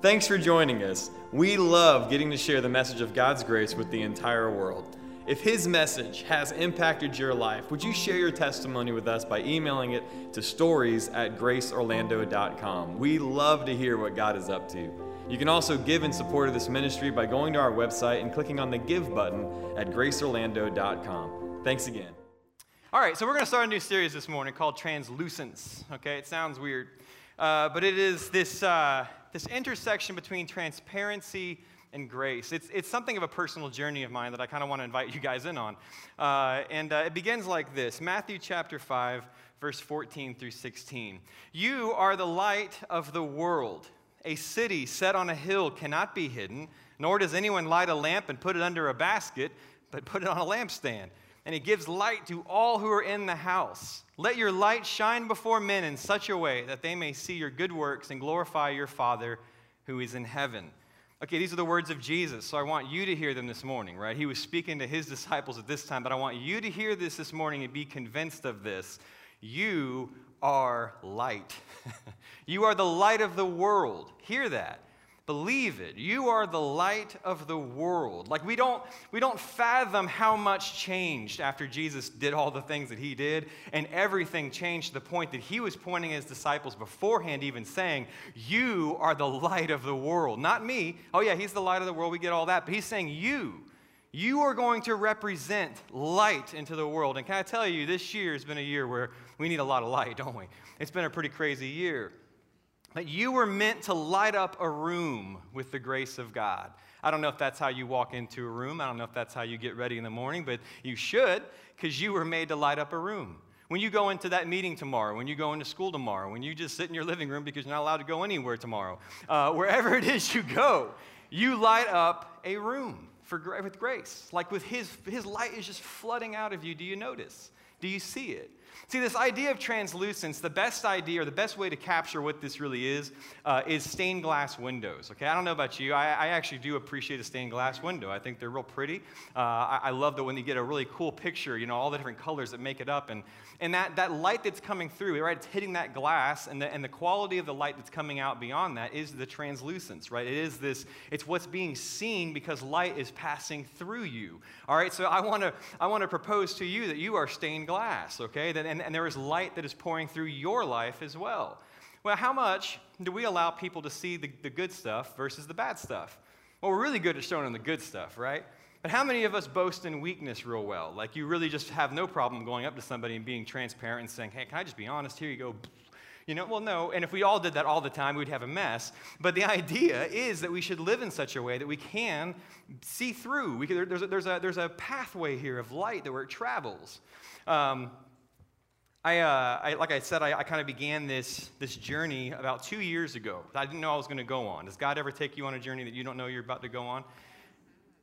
Thanks for joining us. We love getting to share the message of God's grace with the entire world. If His message has impacted your life, would you share your testimony with us by emailing it to stories at graceorlando.com? We love to hear what God is up to. You can also give in support of this ministry by going to our website and clicking on the Give button at graceorlando.com. Thanks again. All right, so we're going to start a new series this morning called Translucence. Okay, it sounds weird, uh, but it is this, uh, this intersection between transparency and grace. It's, it's something of a personal journey of mine that I kind of want to invite you guys in on. Uh, and uh, it begins like this Matthew chapter 5, verse 14 through 16. You are the light of the world. A city set on a hill cannot be hidden, nor does anyone light a lamp and put it under a basket, but put it on a lampstand. And it gives light to all who are in the house. Let your light shine before men in such a way that they may see your good works and glorify your Father who is in heaven. Okay, these are the words of Jesus, so I want you to hear them this morning, right? He was speaking to his disciples at this time, but I want you to hear this this morning and be convinced of this. You are light. you are the light of the world. Hear that. Believe it. You are the light of the world. Like we don't we don't fathom how much changed after Jesus did all the things that he did and everything changed to the point that he was pointing his disciples beforehand even saying, "You are the light of the world." Not me. Oh yeah, he's the light of the world. We get all that. But he's saying you you are going to represent light into the world. And can I tell you, this year has been a year where we need a lot of light, don't we? It's been a pretty crazy year. But you were meant to light up a room with the grace of God. I don't know if that's how you walk into a room. I don't know if that's how you get ready in the morning, but you should because you were made to light up a room. When you go into that meeting tomorrow, when you go into school tomorrow, when you just sit in your living room because you're not allowed to go anywhere tomorrow, uh, wherever it is you go, you light up a room for, with grace. Like with his, his light is just flooding out of you. Do you notice? Do you see it? See, this idea of translucence, the best idea or the best way to capture what this really is, uh, is stained glass windows. Okay, I don't know about you. I, I, actually do appreciate a stained glass window. I think they're real pretty. Uh, I, I, love that when you get a really cool picture, you know, all the different colors that make it up. And, and that, that light that's coming through, right, it's hitting that glass, and the, and the quality of the light that's coming out beyond that is the translucence, right? It is this, it's what's being seen because light is passing through you. All right, so I want to I wanna propose to you that you are stained glass, okay? That, and and, there is light that is pouring through your life as well. Well, how much do we allow people to see the, the good stuff versus the bad stuff? Well, we're really good at showing them the good stuff, right? But how many of us boast in weakness real well? Like you really just have no problem going up to somebody and being transparent and saying, hey, can I just be honest? Here you go. You know, well, no. And if we all did that all the time, we'd have a mess. But the idea is that we should live in such a way that we can see through. We can, there's, a, there's, a, there's a pathway here of light that where it travels. Um, I, uh, I, like I said, I, I kind of began this, this journey about two years ago. I didn't know I was going to go on. Does God ever take you on a journey that you don't know you're about to go on?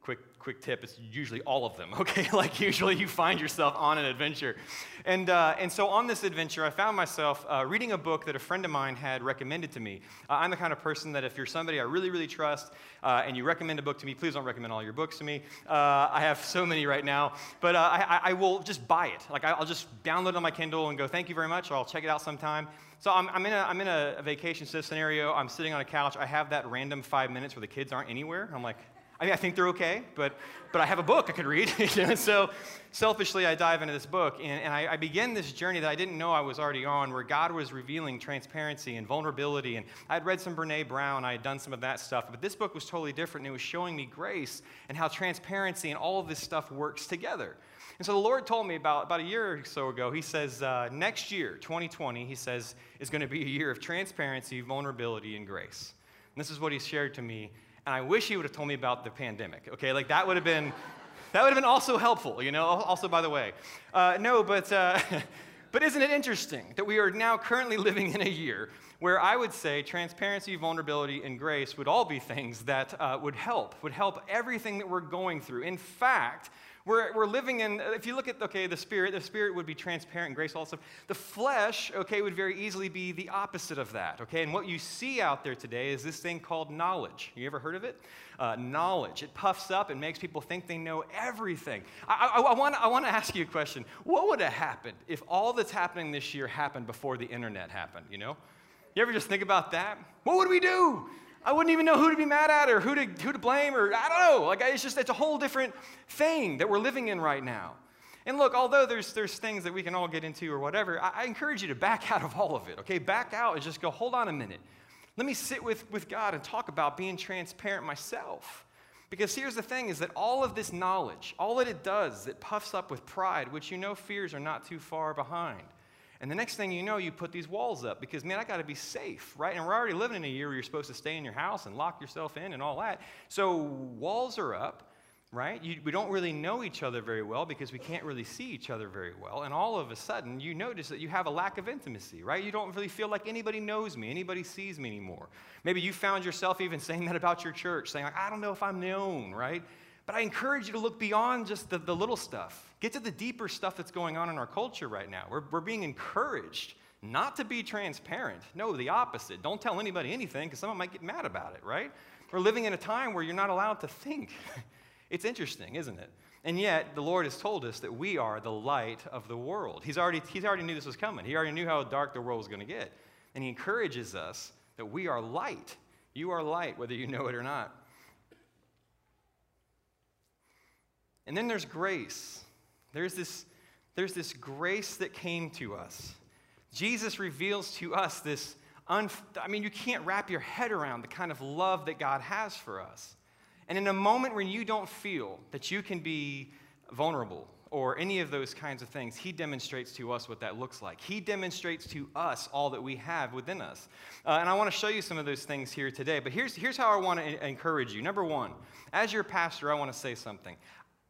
Quick quick tip it's usually all of them okay? Like usually you find yourself on an adventure. And uh, and so on this adventure i found myself uh, reading a book that a friend of mine had recommended to me. Uh, i'm the kind of person that if you're somebody i really really trust uh, and you recommend a book to me please don't recommend all your books to me. Uh, i have so many right now but uh, I, I, will just buy it. Like i'll just download it on my kindle and go thank you very much or i'll check it out sometime. So I'm, I'm in, a, I'm in a vacation scenario. I'm sitting on a couch. I have that random five minutes where the kids aren't anywhere. I'm like I mean, I think they're okay, but, but I have a book I could read. so selfishly, I dive into this book, and, and I, I, begin this journey that I didn't know I was already on, where God was revealing transparency and vulnerability. And I had read some Brene Brown, I had done some of that stuff, but this book was totally different, and it was showing me grace and how transparency and all of this stuff works together. And so the Lord told me about, about a year or so ago, He says, uh, next year, 2020, He says, is going to be a year of transparency, vulnerability, and grace. And this is what He shared to me and I wish he would have told me about the pandemic, okay? Like that would have been, that would have been also helpful, you know, also by the way. Uh, no, but, uh, but isn't it interesting that we are now currently living in a year where I would say transparency, vulnerability, and grace would all be things that uh, would help, would help everything that we're going through. In fact, we're, we're living in, if you look at, okay, the spirit, the spirit would be transparent and grace, all stuff. The flesh, okay, would very easily be the opposite of that, okay? And what you see out there today is this thing called knowledge. You ever heard of it? Uh, knowledge. It puffs up and makes people think they know everything. I, I, I want to ask you a question. What would have happened if all that's happening this year happened before the internet happened, you know? You ever just think about that? What would we do? I wouldn't even know who to be mad at or who to, who to blame or I don't know. Like, it's just, it's a whole different thing that we're living in right now. And look, although there's, there's things that we can all get into or whatever, I, I encourage you to back out of all of it, okay? Back out and just go, hold on a minute. Let me sit with, with God and talk about being transparent myself. Because here's the thing is that all of this knowledge, all that it does, it puffs up with pride, which you know fears are not too far behind. And the next thing you know, you put these walls up because, man, I got to be safe, right? And we're already living in a year where you're supposed to stay in your house and lock yourself in and all that. So walls are up right? You, we don't really know each other very well because we can't really see each other very well. And all of a sudden, you notice that you have a lack of intimacy, right? You don't really feel like anybody knows me, anybody sees me anymore. Maybe you found yourself even saying that about your church, saying, like, I don't know if I'm known, right? But I encourage you to look beyond just the, the little stuff. Get to the deeper stuff that's going on in our culture right now. We're, we're being encouraged not to be transparent. No, the opposite. Don't tell anybody anything because someone might get mad about it, right? We're living in a time where you're not allowed to think. It's interesting, isn't it? And yet, the Lord has told us that we are the light of the world. He's already, he's already knew this was coming. He already knew how dark the world was going to get. And He encourages us that we are light. You are light, whether you know it or not. And then there's grace. There's this, there's this grace that came to us. Jesus reveals to us this, I mean, you can't wrap your head around the kind of love that God has for us. And in a moment when you don't feel that you can be vulnerable or any of those kinds of things, he demonstrates to us what that looks like. He demonstrates to us all that we have within us. Uh, and I want to show you some of those things here today. But here's, here's how I want to encourage you. Number one, as your pastor, I want to say something.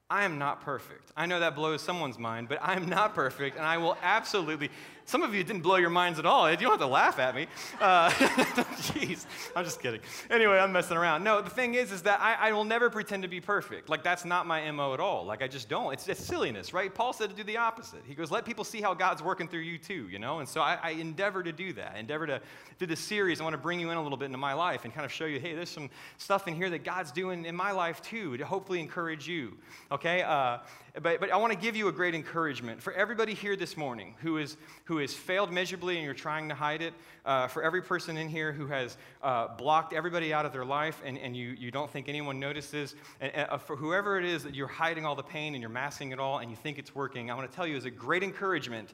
I am not perfect. I know that blows someone's mind, but I am not perfect, and I will absolutely. Some of you didn't blow your minds at all. You don't have to laugh at me. Uh, jeez, I'm just kidding. Anyway, I'm messing around. No, the thing is, is that I, I, will never pretend to be perfect. Like that's not my mo at all. Like I just don't. It's, it's silliness, right? Paul said to do the opposite. He goes, "Let people see how God's working through you too," you know. And so I, I endeavor to do that. I endeavor to through this series. I want to bring you in a little bit into my life and kind of show you, hey, there's some stuff in here that God's doing in my life too to hopefully encourage you. Okay. Uh, but, but I want to give you a great encouragement. For everybody here this morning who, is, who has failed miserably and you're trying to hide it, uh, for every person in here who has uh, blocked everybody out of their life and, and you, you don't think anyone notices, and, uh, for whoever it is that you're hiding all the pain and you're masking it all and you think it's working, I want to tell you as a great encouragement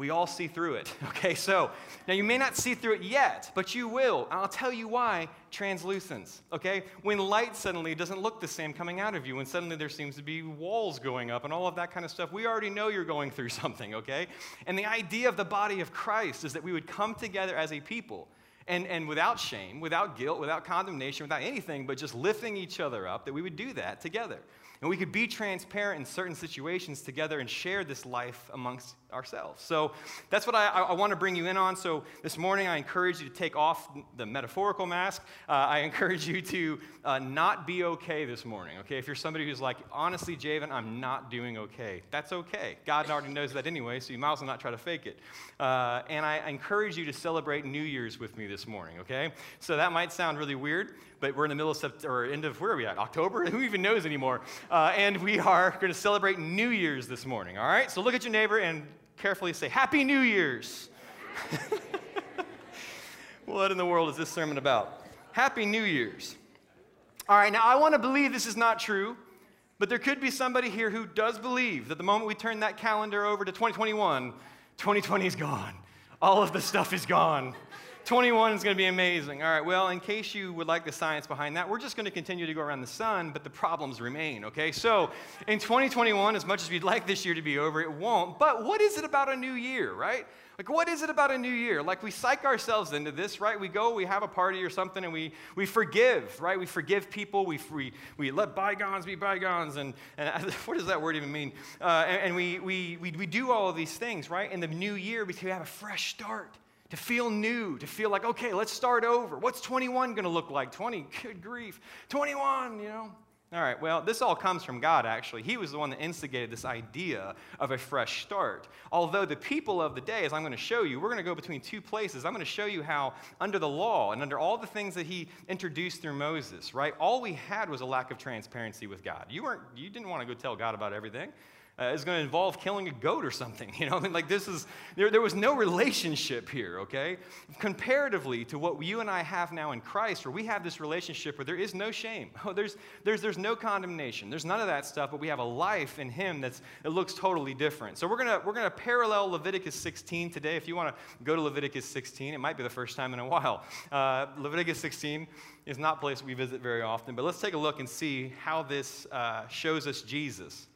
we all see through it. Okay, so now you may not see through it yet, but you will. I'll tell you why translucence. Okay, when light suddenly doesn't look the same coming out of you, when suddenly there seems to be walls going up and all of that kind of stuff, we already know you're going through something, okay? And the idea of the body of Christ is that we would come together as a people. And, and without shame, without guilt, without condemnation, without anything, but just lifting each other up, that we would do that together. And we could be transparent in certain situations together and share this life amongst ourselves. So that's what I, I, want to bring you in on. So this morning, I encourage you to take off the metaphorical mask. Uh, I encourage you to uh, not be okay this morning, okay? If you're somebody who's like, honestly, Javen, I'm not doing okay, that's okay. God already knows that anyway, so you might as well not try to fake it. Uh, and I encourage you to celebrate New Year's with me this morning, okay? So that might sound really weird, but we're in the middle of September, or end of, where are we at? October? Who even knows anymore? Uh, and we are going to celebrate New Year's this morning, all right? So look at your neighbor and carefully say, Happy New Year's. what in the world is this sermon about? Happy New Year's. All right, now I want to believe this is not true, but there could be somebody here who does believe that the moment we turn that calendar over to 2021, 2020 is gone. All of the stuff is gone. 21 is going to be amazing. All right, well, in case you would like the science behind that, we're just going to continue to go around the sun, but the problems remain, okay? So in 2021, as much as we'd like this year to be over, it won't. But what is it about a new year, right? Like, what is it about a new year? Like, we psych ourselves into this, right? We go, we have a party or something, and we, we forgive, right? We forgive people. We, we, we let bygones be bygones. And, and what does that word even mean? Uh, and, and we, we, we, we do all of these things, right? In the new year, we have a fresh start to feel new, to feel like, okay, let's start over. What's 21 going to look like? 20, good grief. 21, you know? All right, well, this all comes from God, actually. He was the one that instigated this idea of a fresh start. Although the people of the day, as I'm going to show you, we're going to go between two places. I'm going to show you how, under the law and under all the things that he introduced through Moses, right, all we had was a lack of transparency with God. You, weren't, you didn't want to go tell God about everything. Uh, is going to involve killing a goat or something. You know, I mean, like this is, there, there was no relationship here, okay? Comparatively to what you and I have now in Christ, where we have this relationship where there is no shame, oh, there's, there's, there's no condemnation, there's none of that stuff, but we have a life in Him that's, that looks totally different. So we're going to we're gonna parallel Leviticus 16 today. If you want to go to Leviticus 16, it might be the first time in a while. Uh, Leviticus 16 is not a place we visit very often, but let's take a look and see how this uh, shows us Jesus.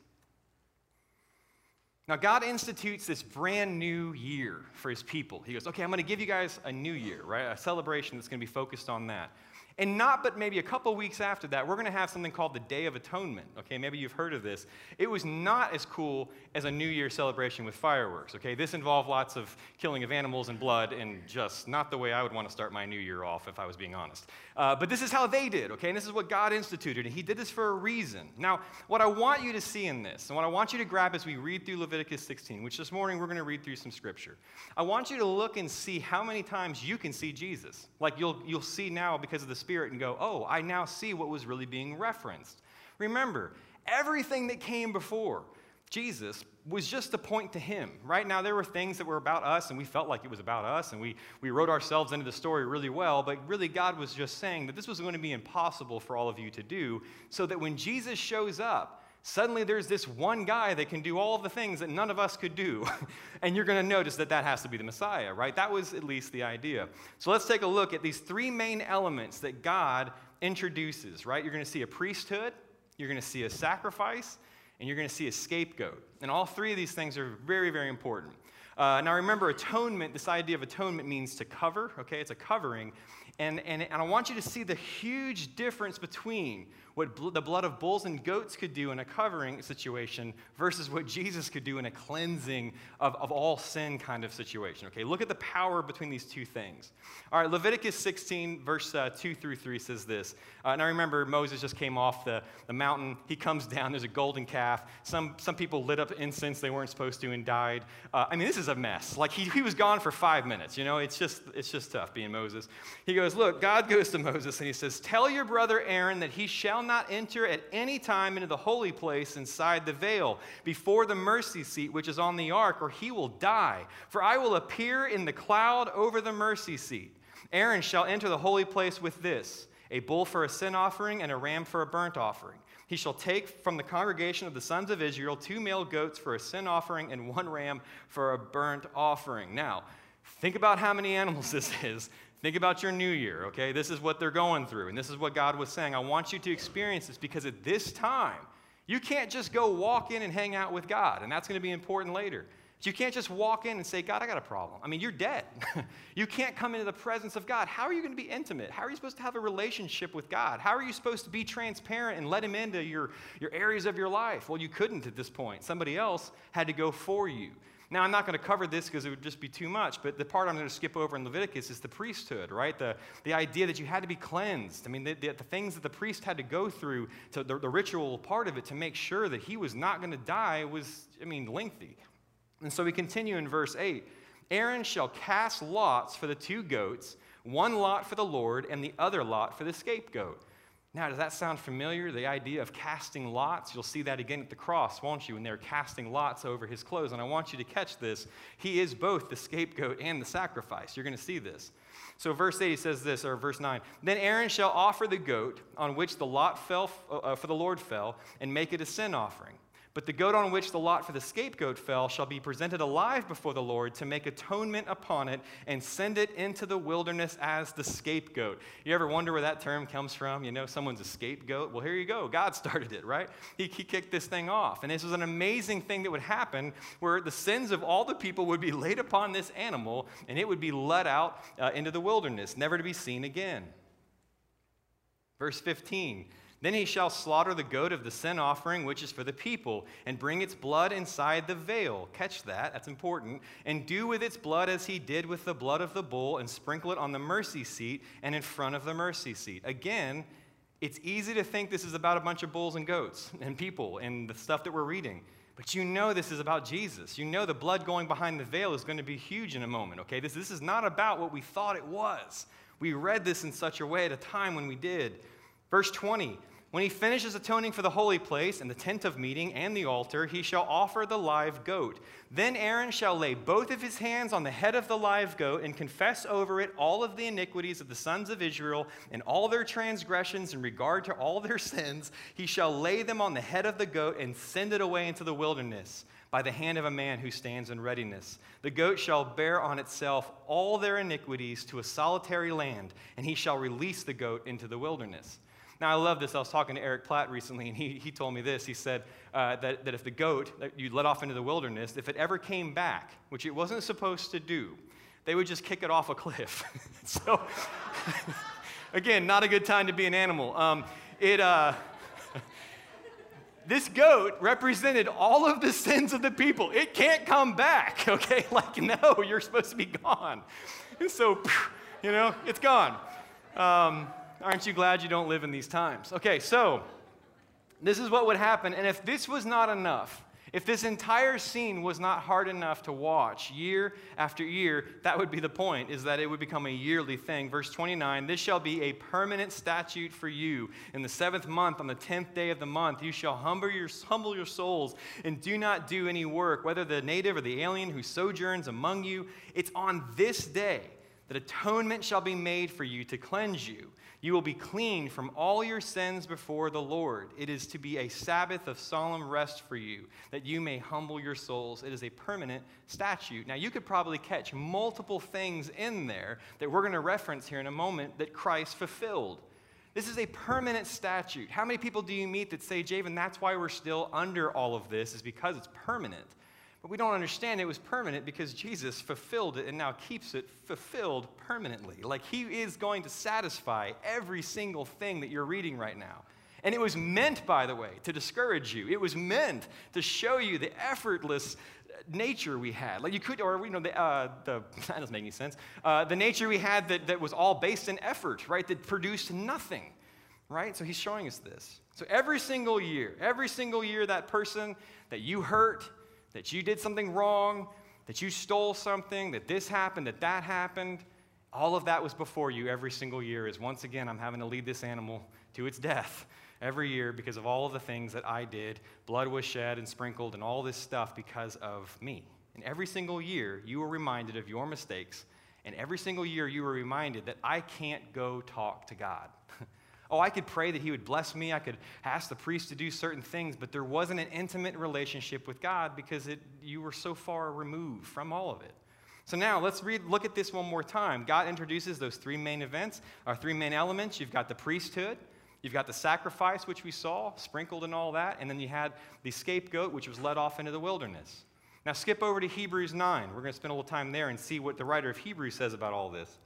Now, God institutes this brand new year for his people. He goes, okay, I'm going to give you guys a new year, right? A celebration that's going to be focused on that. And not but maybe a couple weeks after that, we're going to have something called the Day of Atonement. Okay, maybe you've heard of this. It was not as cool as a New Year celebration with fireworks. Okay, this involved lots of killing of animals and blood, and just not the way I would want to start my New Year off, if I was being honest. Uh, but this is how they did. Okay, and this is what God instituted, and He did this for a reason. Now, what I want you to see in this, and what I want you to grab as we read through Leviticus 16, which this morning we're going to read through some scripture. I want you to look and see how many times you can see Jesus. Like you'll you'll see now because of the Spirit and go, oh, I now see what was really being referenced. Remember, everything that came before Jesus was just to point to him. Right now, there were things that were about us, and we felt like it was about us, and we, we wrote ourselves into the story really well, but really, God was just saying that this was going to be impossible for all of you to do, so that when Jesus shows up, suddenly there's this one guy that can do all the things that none of us could do. and you're going to notice that that has to be the Messiah, right? That was at least the idea. So let's take a look at these three main elements that God introduces, right? You're going to see a priesthood, you're going to see a sacrifice, and you're going to see a scapegoat. And all three of these things are very, very important. Uh, now remember, atonement, this idea of atonement means to cover, okay? It's a covering. And, and, and I want you to see the huge difference between what bl- the blood of bulls and goats could do in a covering situation versus what Jesus could do in a cleansing of, of all sin kind of situation. Okay, look at the power between these two things. All right, Leviticus 16, verse uh, 2 through 3 says this. Uh, and I remember Moses just came off the, the mountain. He comes down, there's a golden calf. Some, some people lit up incense they weren't supposed to and died. Uh, I mean, this is a mess. Like, he, he was gone for five minutes. You know, it's just, it's just tough being Moses. He goes, Look, God goes to Moses and he says, Tell your brother Aaron that he shall not enter at any time into the holy place inside the veil, before the mercy seat which is on the ark, or he will die. For I will appear in the cloud over the mercy seat. Aaron shall enter the holy place with this a bull for a sin offering and a ram for a burnt offering. He shall take from the congregation of the sons of Israel two male goats for a sin offering and one ram for a burnt offering. Now, think about how many animals this is. Think about your new year, okay? This is what they're going through, and this is what God was saying. I want you to experience this because at this time, you can't just go walk in and hang out with God, and that's going to be important later. But you can't just walk in and say, God, I got a problem. I mean, you're dead. you can't come into the presence of God. How are you going to be intimate? How are you supposed to have a relationship with God? How are you supposed to be transparent and let Him into your, your areas of your life? Well, you couldn't at this point. Somebody else had to go for you. Now, I'm not going to cover this because it would just be too much, but the part I'm going to skip over in Leviticus is the priesthood, right? The, the idea that you had to be cleansed. I mean, the, the, the things that the priest had to go through, to the, the ritual part of it to make sure that he was not going to die was, I mean, lengthy. And so we continue in verse 8 Aaron shall cast lots for the two goats, one lot for the Lord, and the other lot for the scapegoat. Now, does that sound familiar? The idea of casting lots? You'll see that again at the cross, won't you? When they're casting lots over his clothes. And I want you to catch this. He is both the scapegoat and the sacrifice. You're going to see this. So, verse 8 says this, or verse 9 Then Aaron shall offer the goat on which the lot fell, uh, for the Lord fell, and make it a sin offering. But the goat on which the lot for the scapegoat fell shall be presented alive before the Lord to make atonement upon it and send it into the wilderness as the scapegoat. You ever wonder where that term comes from? You know, someone's a scapegoat? Well, here you go. God started it, right? He, he kicked this thing off. And this was an amazing thing that would happen where the sins of all the people would be laid upon this animal and it would be let out uh, into the wilderness, never to be seen again. Verse 15. Then he shall slaughter the goat of the sin offering, which is for the people, and bring its blood inside the veil. Catch that, that's important. And do with its blood as he did with the blood of the bull, and sprinkle it on the mercy seat and in front of the mercy seat. Again, it's easy to think this is about a bunch of bulls and goats and people and the stuff that we're reading. But you know this is about Jesus. You know the blood going behind the veil is going to be huge in a moment, okay? This, this is not about what we thought it was. We read this in such a way at a time when we did. Verse 20 When he finishes atoning for the holy place and the tent of meeting and the altar, he shall offer the live goat. Then Aaron shall lay both of his hands on the head of the live goat and confess over it all of the iniquities of the sons of Israel and all their transgressions in regard to all their sins. He shall lay them on the head of the goat and send it away into the wilderness by the hand of a man who stands in readiness. The goat shall bear on itself all their iniquities to a solitary land, and he shall release the goat into the wilderness. Now, I love this. I was talking to Eric Platt recently, and he, he told me this. He said uh, that, that if the goat that you let off into the wilderness, if it ever came back, which it wasn't supposed to do, they would just kick it off a cliff. so, again, not a good time to be an animal. Um, it, uh, this goat represented all of the sins of the people. It can't come back, okay? Like, no, you're supposed to be gone. And so, you know, it's gone. Um, Aren't you glad you don't live in these times? Okay, so this is what would happen. And if this was not enough, if this entire scene was not hard enough to watch year after year, that would be the point, is that it would become a yearly thing. Verse 29 This shall be a permanent statute for you. In the seventh month, on the tenth day of the month, you shall humble your, humble your souls and do not do any work, whether the native or the alien who sojourns among you. It's on this day that atonement shall be made for you to cleanse you. You will be clean from all your sins before the Lord. It is to be a Sabbath of solemn rest for you, that you may humble your souls. It is a permanent statute. Now, you could probably catch multiple things in there that we're going to reference here in a moment that Christ fulfilled. This is a permanent statute. How many people do you meet that say, Javen, that's why we're still under all of this, is because it's permanent? But we don't understand it was permanent because Jesus fulfilled it and now keeps it fulfilled permanently. Like he is going to satisfy every single thing that you're reading right now. And it was meant, by the way, to discourage you. It was meant to show you the effortless nature we had. Like you could, or you know, the, uh, the that doesn't make any sense. Uh, the nature we had that, that was all based in effort, right? That produced nothing, right? So he's showing us this. So every single year, every single year, that person that you hurt, that you did something wrong, that you stole something, that this happened, that that happened. All of that was before you every single year. Is once again, I'm having to lead this animal to its death every year because of all of the things that I did. Blood was shed and sprinkled and all this stuff because of me. And every single year, you were reminded of your mistakes. And every single year, you were reminded that I can't go talk to God. Oh, I could pray that He would bless me. I could ask the priest to do certain things, but there wasn't an intimate relationship with God because it, you were so far removed from all of it. So now let's read, look at this one more time. God introduces those three main events, our three main elements. You've got the priesthood, you've got the sacrifice, which we saw, sprinkled and all that, and then you had the scapegoat, which was led off into the wilderness. Now skip over to Hebrews 9. We're going to spend a little time there and see what the writer of Hebrews says about all this.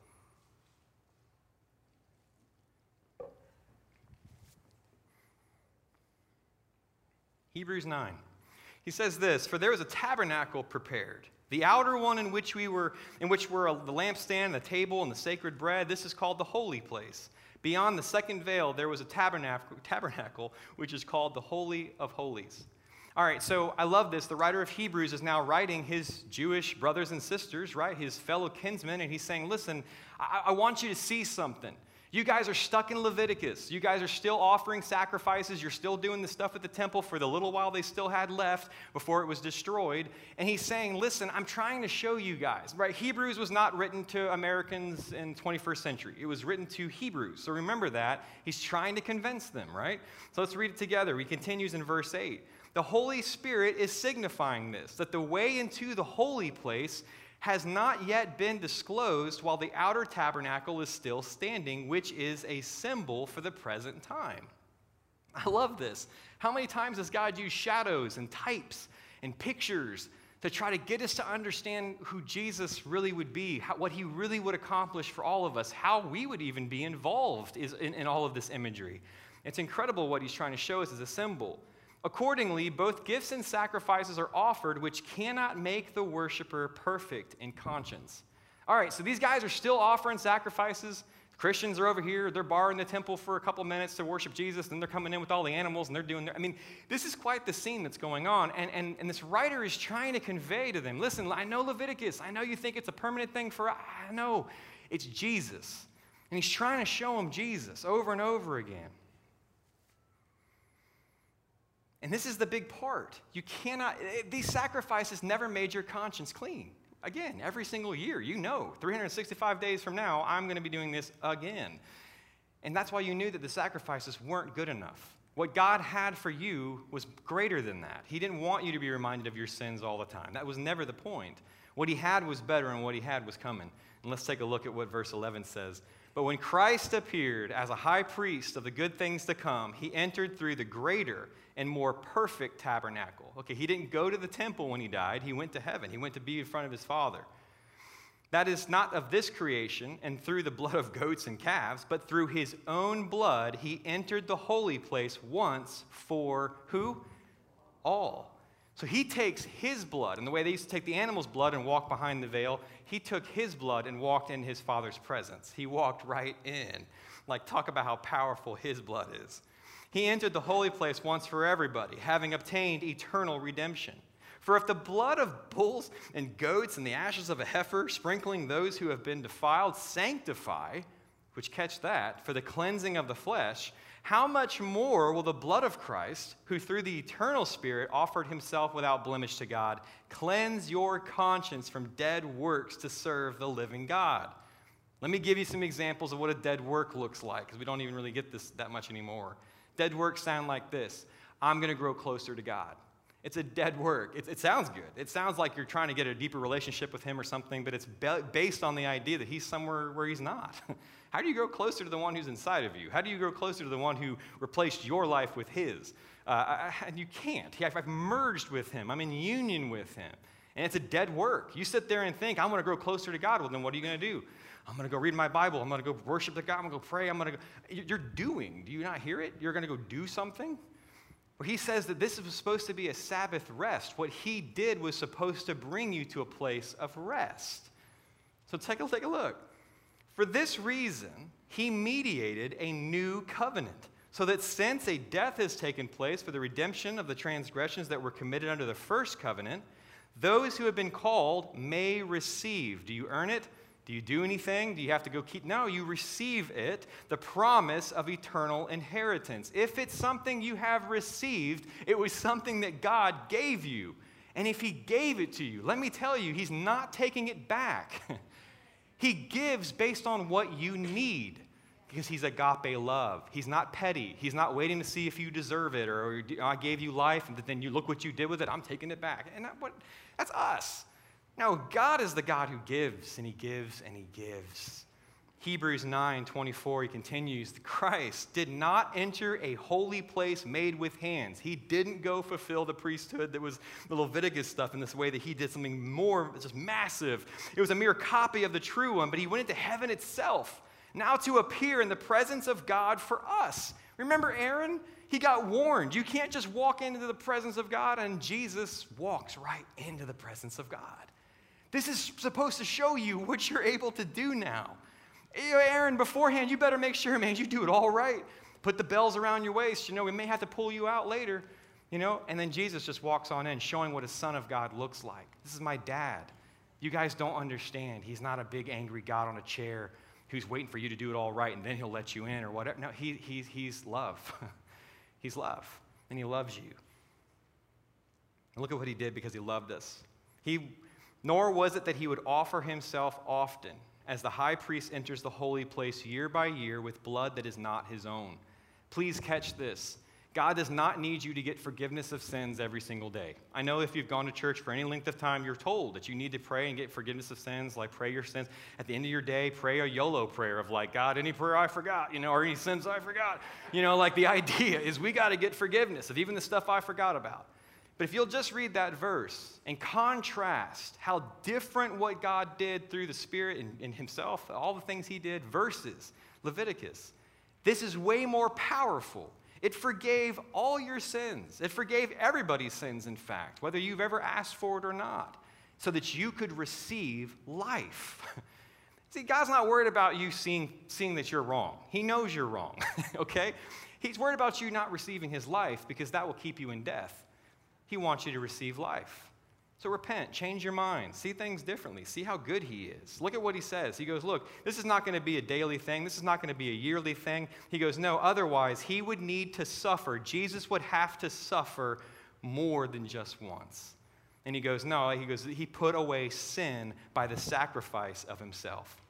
Hebrews 9. He says this For there was a tabernacle prepared. The outer one in which we were, in which were the lampstand, the table, and the sacred bread, this is called the holy place. Beyond the second veil, there was a tabernacle, tabernacle, which is called the Holy of Holies. All right, so I love this. The writer of Hebrews is now writing his Jewish brothers and sisters, right, his fellow kinsmen, and he's saying, Listen, I, I want you to see something. You guys are stuck in Leviticus. You guys are still offering sacrifices. You're still doing the stuff at the temple for the little while they still had left before it was destroyed. And he's saying, Listen, I'm trying to show you guys, right? Hebrews was not written to Americans in 21st century, it was written to Hebrews. So remember that. He's trying to convince them, right? So let's read it together. He continues in verse 8. The Holy Spirit is signifying this, that the way into the holy place has not yet been disclosed while the outer tabernacle is still standing, which is a symbol for the present time. I love this. How many times has God used shadows and types and pictures to try to get us to understand who Jesus really would be, how, what he really would accomplish for all of us, how we would even be involved is in, in all of this imagery? It's incredible what he's trying to show us as a symbol. Accordingly, both gifts and sacrifices are offered, which cannot make the worshiper perfect in conscience. All right, so these guys are still offering sacrifices. Christians are over here, they're barring the temple for a couple minutes to worship Jesus, and they're coming in with all the animals and they're doing their. I mean, this is quite the scene that's going on. And, and, and this writer is trying to convey to them listen, I know Leviticus. I know you think it's a permanent thing for. I know it's Jesus. And he's trying to show them Jesus over and over again. And this is the big part. You cannot, eh, these sacrifices never made your conscience clean. Again, every single year, you know, 365 days from now, I'm going to be doing this again. And that's why you knew that the sacrifices weren't good enough. What God had for you was greater than that. He didn't want you to be reminded of your sins all the time. That was never the point. What He had was better, and what He had was coming. And let's take a look at what verse 11 says. But when Christ appeared as a high priest of the good things to come, he entered through the greater and more perfect tabernacle. Okay, he didn't go to the temple when he died, he went to heaven. He went to be in front of his Father. That is not of this creation and through the blood of goats and calves, but through his own blood he entered the holy place once for who? All so he takes his blood, and the way they used to take the animal's blood and walk behind the veil, he took his blood and walked in his father's presence. He walked right in. Like, talk about how powerful his blood is. He entered the holy place once for everybody, having obtained eternal redemption. For if the blood of bulls and goats and the ashes of a heifer, sprinkling those who have been defiled, sanctify, which catch that, for the cleansing of the flesh, how much more will the blood of Christ, who through the eternal Spirit offered himself without blemish to God, cleanse your conscience from dead works to serve the living God? Let me give you some examples of what a dead work looks like, because we don't even really get this that much anymore. Dead works sound like this I'm going to grow closer to God. It's a dead work. It, it, sounds good. It sounds like you're trying to get a deeper relationship with Him or something, but it's be- based on the idea that He's somewhere where He's not. How do you grow closer to the one who's inside of you? How do you grow closer to the one who replaced your life with his? Uh, I, and you can't. I've merged with him, I'm in union with him. And it's a dead work. You sit there and think, I'm going to grow closer to God. Well, then what are you going to do? I'm going to go read my Bible. I'm going to go worship the God. I'm going to go pray. I'm going to go. You're doing. Do you not hear it? You're going to go do something? Where he says that this was supposed to be a Sabbath rest. What he did was supposed to bring you to a place of rest. So take a, take a look. For this reason, he mediated a new covenant, so that since a death has taken place for the redemption of the transgressions that were committed under the first covenant, those who have been called may receive. Do you earn it? Do you do anything? Do you have to go keep? No, you receive it, the promise of eternal inheritance. If it's something you have received, it was something that God gave you. And if He gave it to you, let me tell you, He's not taking it back. He gives based on what you need because he's agape love. He's not petty. He's not waiting to see if you deserve it or, I gave you life and then you look what you did with it. I'm taking it back. And that, what, that's us. No, God is the God who gives and he gives and he gives. Hebrews 9 24, he continues, Christ did not enter a holy place made with hands. He didn't go fulfill the priesthood that was the Leviticus stuff in this way that he did something more just massive. It was a mere copy of the true one, but he went into heaven itself, now to appear in the presence of God for us. Remember Aaron? He got warned. You can't just walk into the presence of God, and Jesus walks right into the presence of God. This is supposed to show you what you're able to do now. Aaron, beforehand, you better make sure, man, you do it all right. Put the bells around your waist. You know, we may have to pull you out later. You know, and then Jesus just walks on in, showing what a son of God looks like. This is my dad. You guys don't understand. He's not a big angry God on a chair who's waiting for you to do it all right and then he'll let you in or whatever. No, he, he, he's love. he's love, and he loves you. And look at what he did because he loved us. He, nor was it that he would offer himself often as the high priest enters the holy place year by year with blood that is not his own. Please catch this. God does not need you to get forgiveness of sins every single day. I know if you've gone to church for any length of time, you're told that you need to pray and get forgiveness of sins, like pray your sins. At the end of your day, pray a YOLO prayer of like, God, any prayer I forgot, you know, or any sins I forgot. You know, like the idea is we got to get forgiveness of even the stuff I forgot about. But if you'll just read that verse and contrast how different what God did through the Spirit and, in Himself, all the things He did, versus Leviticus, this is way more powerful. It forgave all your sins. It forgave everybody's sins, in fact, whether you've ever asked for it or not, so that you could receive life. See, God's not worried about you seeing, seeing that you're wrong. He knows you're wrong, okay? He's worried about you not receiving His life because that will keep you in death. He wants you to receive life. So repent, change your mind, see things differently, see how good He is. Look at what He says. He goes, Look, this is not going to be a daily thing, this is not going to be a yearly thing. He goes, No, otherwise, He would need to suffer. Jesus would have to suffer more than just once. And He goes, No, He goes, He put away sin by the sacrifice of Himself.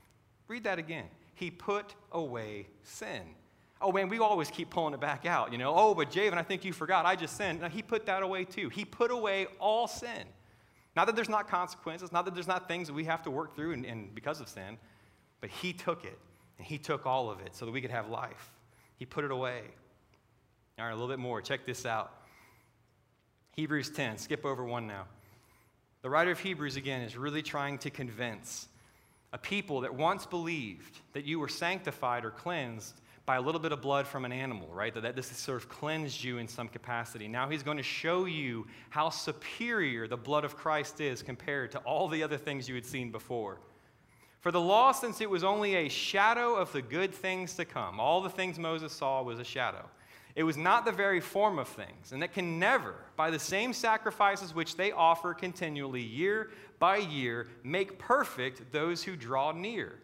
Read that again. He put away sin. Oh man, we always keep pulling it back out, you know. Oh, but Javen, I think you forgot. I just sinned. he put that away too. He put away all sin. Not that there's not consequences, not that there's not things that we have to work through and, and because of sin, but He took it and He took all of it so that we could have life. He put it away. All right, a little bit more. Check this out. Hebrews 10, skip over one now. The writer of Hebrews, again, is really trying to convince a people that once believed that you were sanctified or cleansed by a little bit of blood from an animal, right? That, that this has sort of cleansed you in some capacity. Now he's going to show you how superior the blood of Christ is compared to all the other things you had seen before. For the law, since it was only a shadow of the good things to come, all the things Moses saw was a shadow. It was not the very form of things, and it can never, by the same sacrifices which they offer continually year by year, make perfect those who draw near.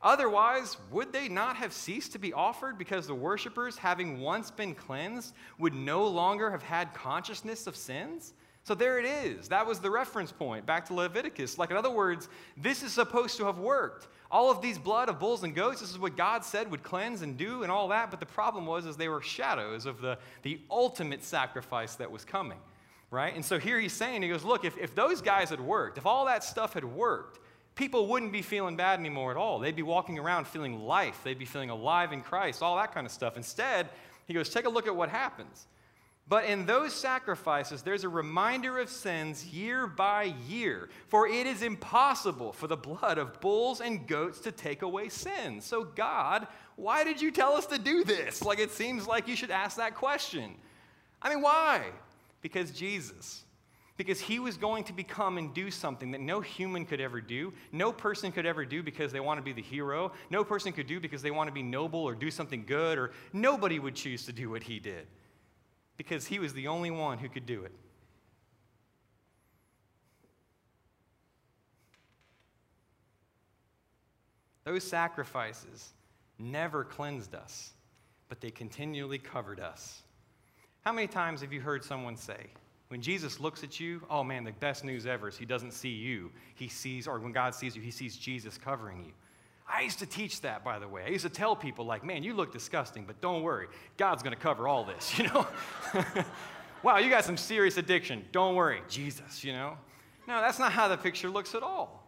Otherwise, would they not have ceased to be offered because the worshippers, having once been cleansed, would no longer have had consciousness of sins? So there it is. That was the reference point back to Leviticus. Like, in other words, this is supposed to have worked. All of these blood of bulls and goats, this is what God said would cleanse and do and all that. But the problem was, is they were shadows of the, the ultimate sacrifice that was coming, right? And so here he's saying, he goes, look, if, if those guys had worked, if all that stuff had worked, people wouldn't be feeling bad anymore at all. They'd be walking around feeling life. They'd be feeling alive in Christ, all that kind of stuff. Instead, he goes, take a look at what happens. But in those sacrifices, there's a reminder of sins year by year, for it is impossible for the blood of bulls and goats to take away sins. So, God, why did you tell us to do this? Like, it seems like you should ask that question. I mean, why? Because Jesus because he was going to become and do something that no human could ever do. No person could ever do because they want to be the hero. No person could do because they want to be noble or do something good, or nobody would choose to do what he did because he was the only one who could do it. Those sacrifices never cleansed us, but they continually covered us. How many times have you heard someone say, when Jesus looks at you, oh man, the best news ever is he doesn't see you. He sees, or when God sees you, he sees Jesus covering you. I used to teach that, by the way. I used to tell people, like, man, you look disgusting, but don't worry, God's gonna cover all this, you know? wow, you got some serious addiction. Don't worry, Jesus, you know? No, that's not how the picture looks at all.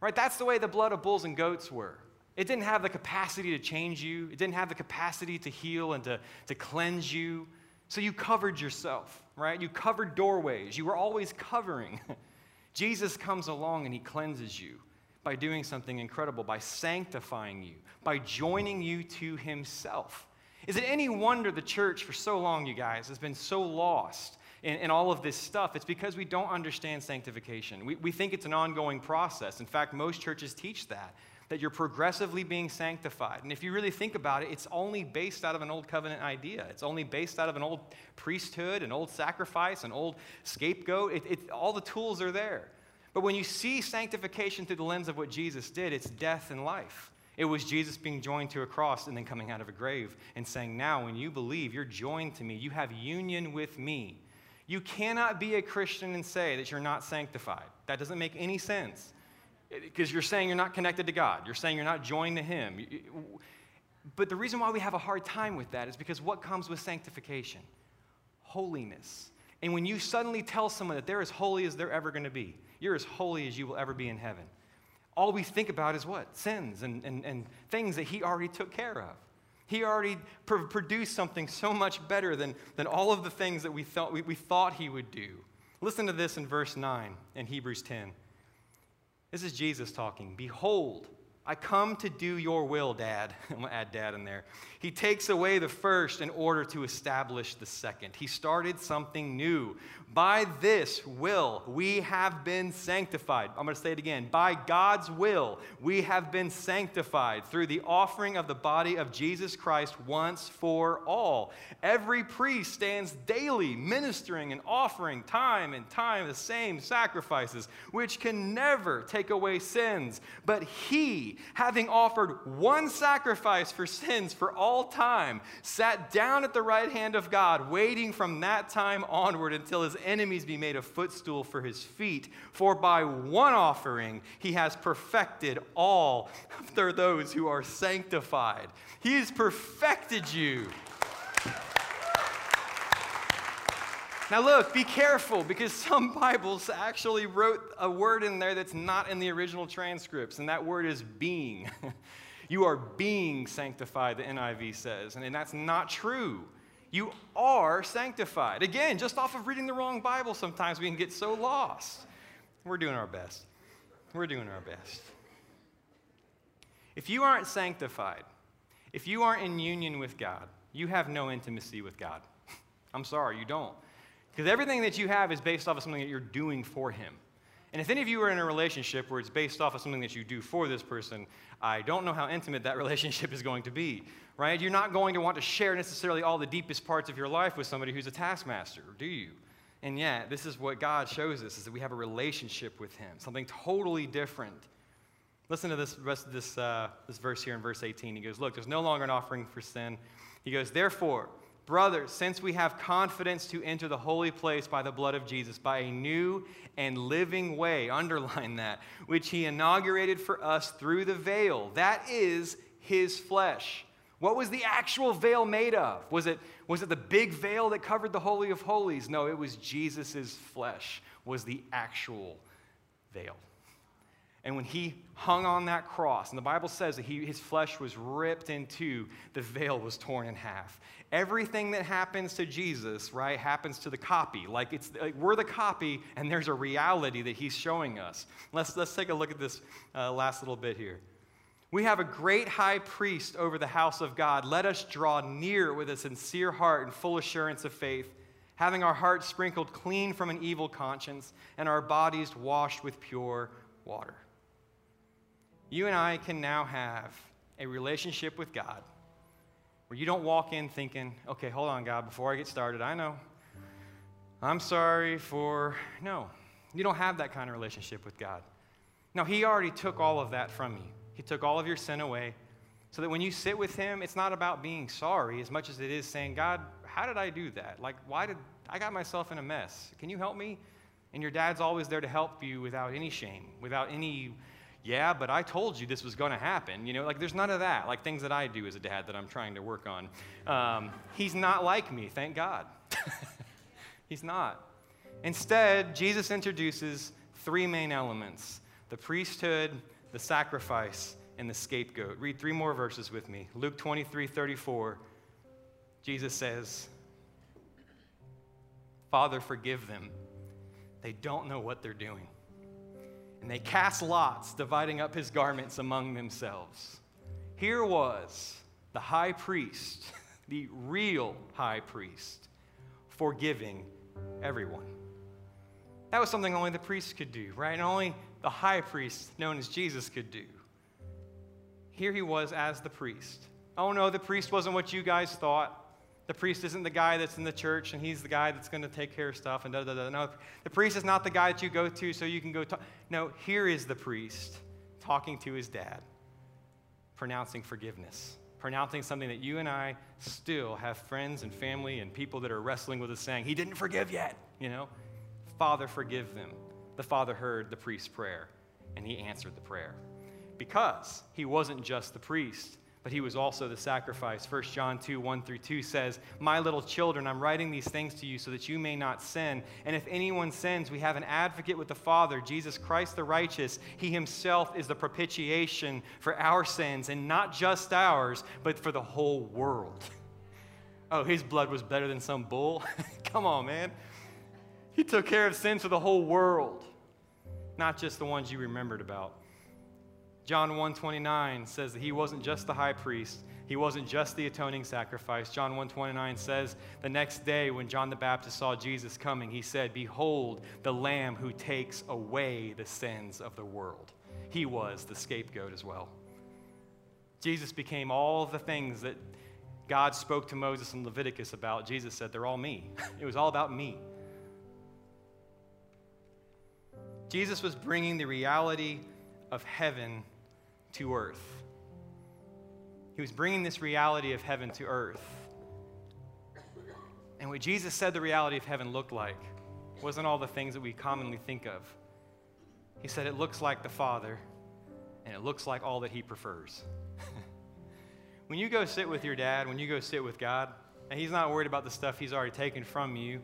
Right? That's the way the blood of bulls and goats were. It didn't have the capacity to change you, it didn't have the capacity to heal and to, to cleanse you. So you covered yourself, right? You covered doorways. You were always covering. Jesus comes along and he cleanses you by doing something incredible, by sanctifying you, by joining you to himself. Is it any wonder the church for so long, you guys, has been so lost in, in all of this stuff? It's because we don't understand sanctification. We, we think it's an ongoing process. In fact, most churches teach that that you're progressively being sanctified. And if you really think about it, it's only based out of an old covenant idea. It's only based out of an old priesthood, an old sacrifice, an old scapegoat. It, it, all the tools are there. But when you see sanctification through the lens of what Jesus did, it's death and life. It was Jesus being joined to a cross and then coming out of a grave and saying, Now, when you believe, you're joined to me. You have union with me. You cannot be a Christian and say that you're not sanctified. That doesn't make any sense Eh, because you're saying you're not connected to God. You're saying you're not joined to Him. But the reason why we have a hard time with that is because what comes with sanctification? Holiness. And when you suddenly tell someone that they're as holy as they're ever going to be, you're as holy as you will ever be in heaven, all we think about is what? Sins and, and, and things that He already took care of. He already pr- produced something so much better than, than all of the things that we thought, we, we thought He would do. Listen to this in verse 9 in Hebrews 10. This is Jesus talking. Behold, I come to do your will, Dad. I'm going to add dad in there. He takes away the first in order to establish the second. He started something new. By this will, we have been sanctified. I'm going to say it again. By God's will, we have been sanctified through the offering of the body of Jesus Christ once for all. Every priest stands daily ministering and offering time and time the same sacrifices, which can never take away sins. But he, having offered one sacrifice for sins for all time, sat down at the right hand of God, waiting from that time onward until his enemies be made a footstool for his feet. For by one offering he has perfected all for those who are sanctified. He has perfected you. Now, look, be careful because some Bibles actually wrote a word in there that's not in the original transcripts, and that word is being. you are being sanctified, the NIV says, and that's not true. You are sanctified. Again, just off of reading the wrong Bible, sometimes we can get so lost. We're doing our best. We're doing our best. If you aren't sanctified, if you aren't in union with God, you have no intimacy with God. I'm sorry, you don't. Because everything that you have is based off of something that you're doing for Him. And if any of you are in a relationship where it's based off of something that you do for this person, I don't know how intimate that relationship is going to be, right? You're not going to want to share necessarily all the deepest parts of your life with somebody who's a taskmaster, do you? And yet, this is what God shows us is that we have a relationship with Him, something totally different. Listen to this rest of this, uh, this verse here in verse 18. He goes, Look, there's no longer an offering for sin. He goes, Therefore, Brothers, since we have confidence to enter the holy place by the blood of Jesus, by a new and living way, underline that, which he inaugurated for us through the veil, that is his flesh. What was the actual veil made of? Was it, was it the big veil that covered the Holy of Holies? No, it was Jesus' flesh, was the actual veil. And when he hung on that cross, and the Bible says that he, his flesh was ripped in two, the veil was torn in half. Everything that happens to Jesus, right, happens to the copy. Like it's like we're the copy, and there's a reality that he's showing us. Let's, let's take a look at this uh, last little bit here. We have a great high priest over the house of God. Let us draw near with a sincere heart and full assurance of faith, having our hearts sprinkled clean from an evil conscience and our bodies washed with pure water. You and I can now have a relationship with God where you don't walk in thinking, okay, hold on, God, before I get started, I know. I'm sorry for. No, you don't have that kind of relationship with God. No, He already took all of that from you. He took all of your sin away so that when you sit with Him, it's not about being sorry as much as it is saying, God, how did I do that? Like, why did I got myself in a mess? Can you help me? And your dad's always there to help you without any shame, without any yeah, but I told you this was going to happen. You know, like there's none of that, like things that I do as a dad that I'm trying to work on. Um, he's not like me, thank God. he's not. Instead, Jesus introduces three main elements the priesthood, the sacrifice, and the scapegoat. Read three more verses with me. Luke 23 34. Jesus says, Father, forgive them. They don't know what they're doing. And they cast lots, dividing up his garments among themselves. Here was the high priest, the real high priest, forgiving everyone. That was something only the priest could do, right? And only the high priest, known as Jesus, could do. Here he was as the priest. Oh no, the priest wasn't what you guys thought. The priest isn't the guy that's in the church and he's the guy that's going to take care of stuff and da da da. No, the priest is not the guy that you go to so you can go talk. No, here is the priest talking to his dad, pronouncing forgiveness, pronouncing something that you and I still have friends and family and people that are wrestling with us saying, He didn't forgive yet, you know? Father, forgive them. The father heard the priest's prayer and he answered the prayer because he wasn't just the priest but he was also the sacrifice. 1 John 2 1 through 2 says, My little children, I'm writing these things to you so that you may not sin. And if anyone sins, we have an advocate with the Father, Jesus Christ the righteous. He himself is the propitiation for our sins, and not just ours, but for the whole world. Oh, his blood was better than some bull? Come on, man. He took care of sins for the whole world, not just the ones you remembered about. John 1:29 says that he wasn't just the high priest, he wasn't just the atoning sacrifice. John 1:29 says the next day when John the Baptist saw Jesus coming, he said, "Behold, the lamb who takes away the sins of the world." He was the scapegoat as well. Jesus became all the things that God spoke to Moses in Leviticus about. Jesus said, "They're all me." it was all about me. Jesus was bringing the reality of heaven to earth. He was bringing this reality of heaven to earth. And what Jesus said the reality of heaven looked like wasn't all the things that we commonly think of. He said it looks like the Father, and it looks like all that He prefers. when you go sit with your dad, when you go sit with God, and He's not worried about the stuff He's already taken from you.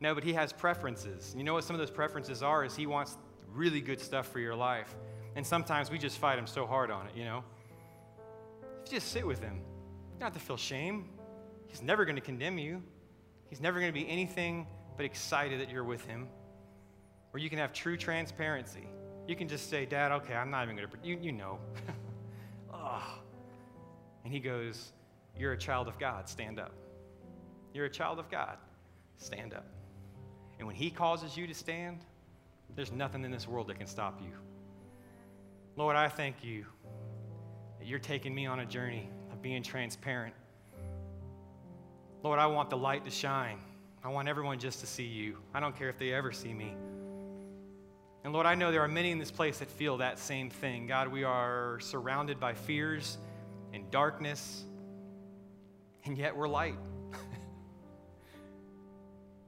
No, but He has preferences. You know what some of those preferences are? Is He wants really good stuff for your life. And sometimes we just fight Him so hard on it, you know? If you just sit with him, you don't have to feel shame. He's never going to condemn you. He's never going to be anything but excited that you're with him. Or you can have true transparency. You can just say, Dad, okay, I'm not even going to, you, you know. oh. And he goes, You're a child of God, stand up. You're a child of God, stand up. And when he causes you to stand, there's nothing in this world that can stop you. Lord, I thank you that you're taking me on a journey of being transparent. Lord, I want the light to shine. I want everyone just to see you. I don't care if they ever see me. And Lord, I know there are many in this place that feel that same thing. God, we are surrounded by fears and darkness, and yet we're light.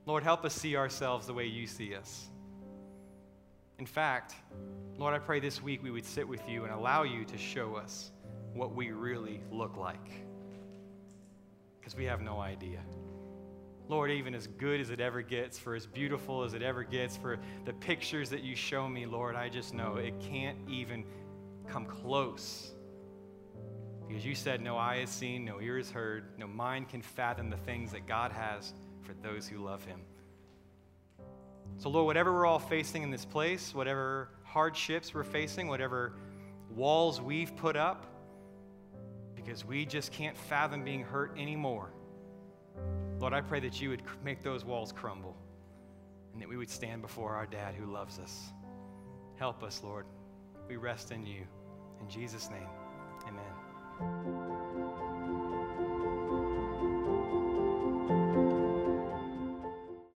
Lord, help us see ourselves the way you see us. In fact, Lord, I pray this week we would sit with you and allow you to show us what we really look like. Because we have no idea. Lord, even as good as it ever gets, for as beautiful as it ever gets, for the pictures that you show me, Lord, I just know it can't even come close. Because you said, No eye has seen, no ear has heard, no mind can fathom the things that God has for those who love him. So, Lord, whatever we're all facing in this place, whatever hardships we're facing, whatever walls we've put up, because we just can't fathom being hurt anymore. Lord, I pray that you would make those walls crumble and that we would stand before our dad who loves us. Help us, Lord. We rest in you. In Jesus' name, amen.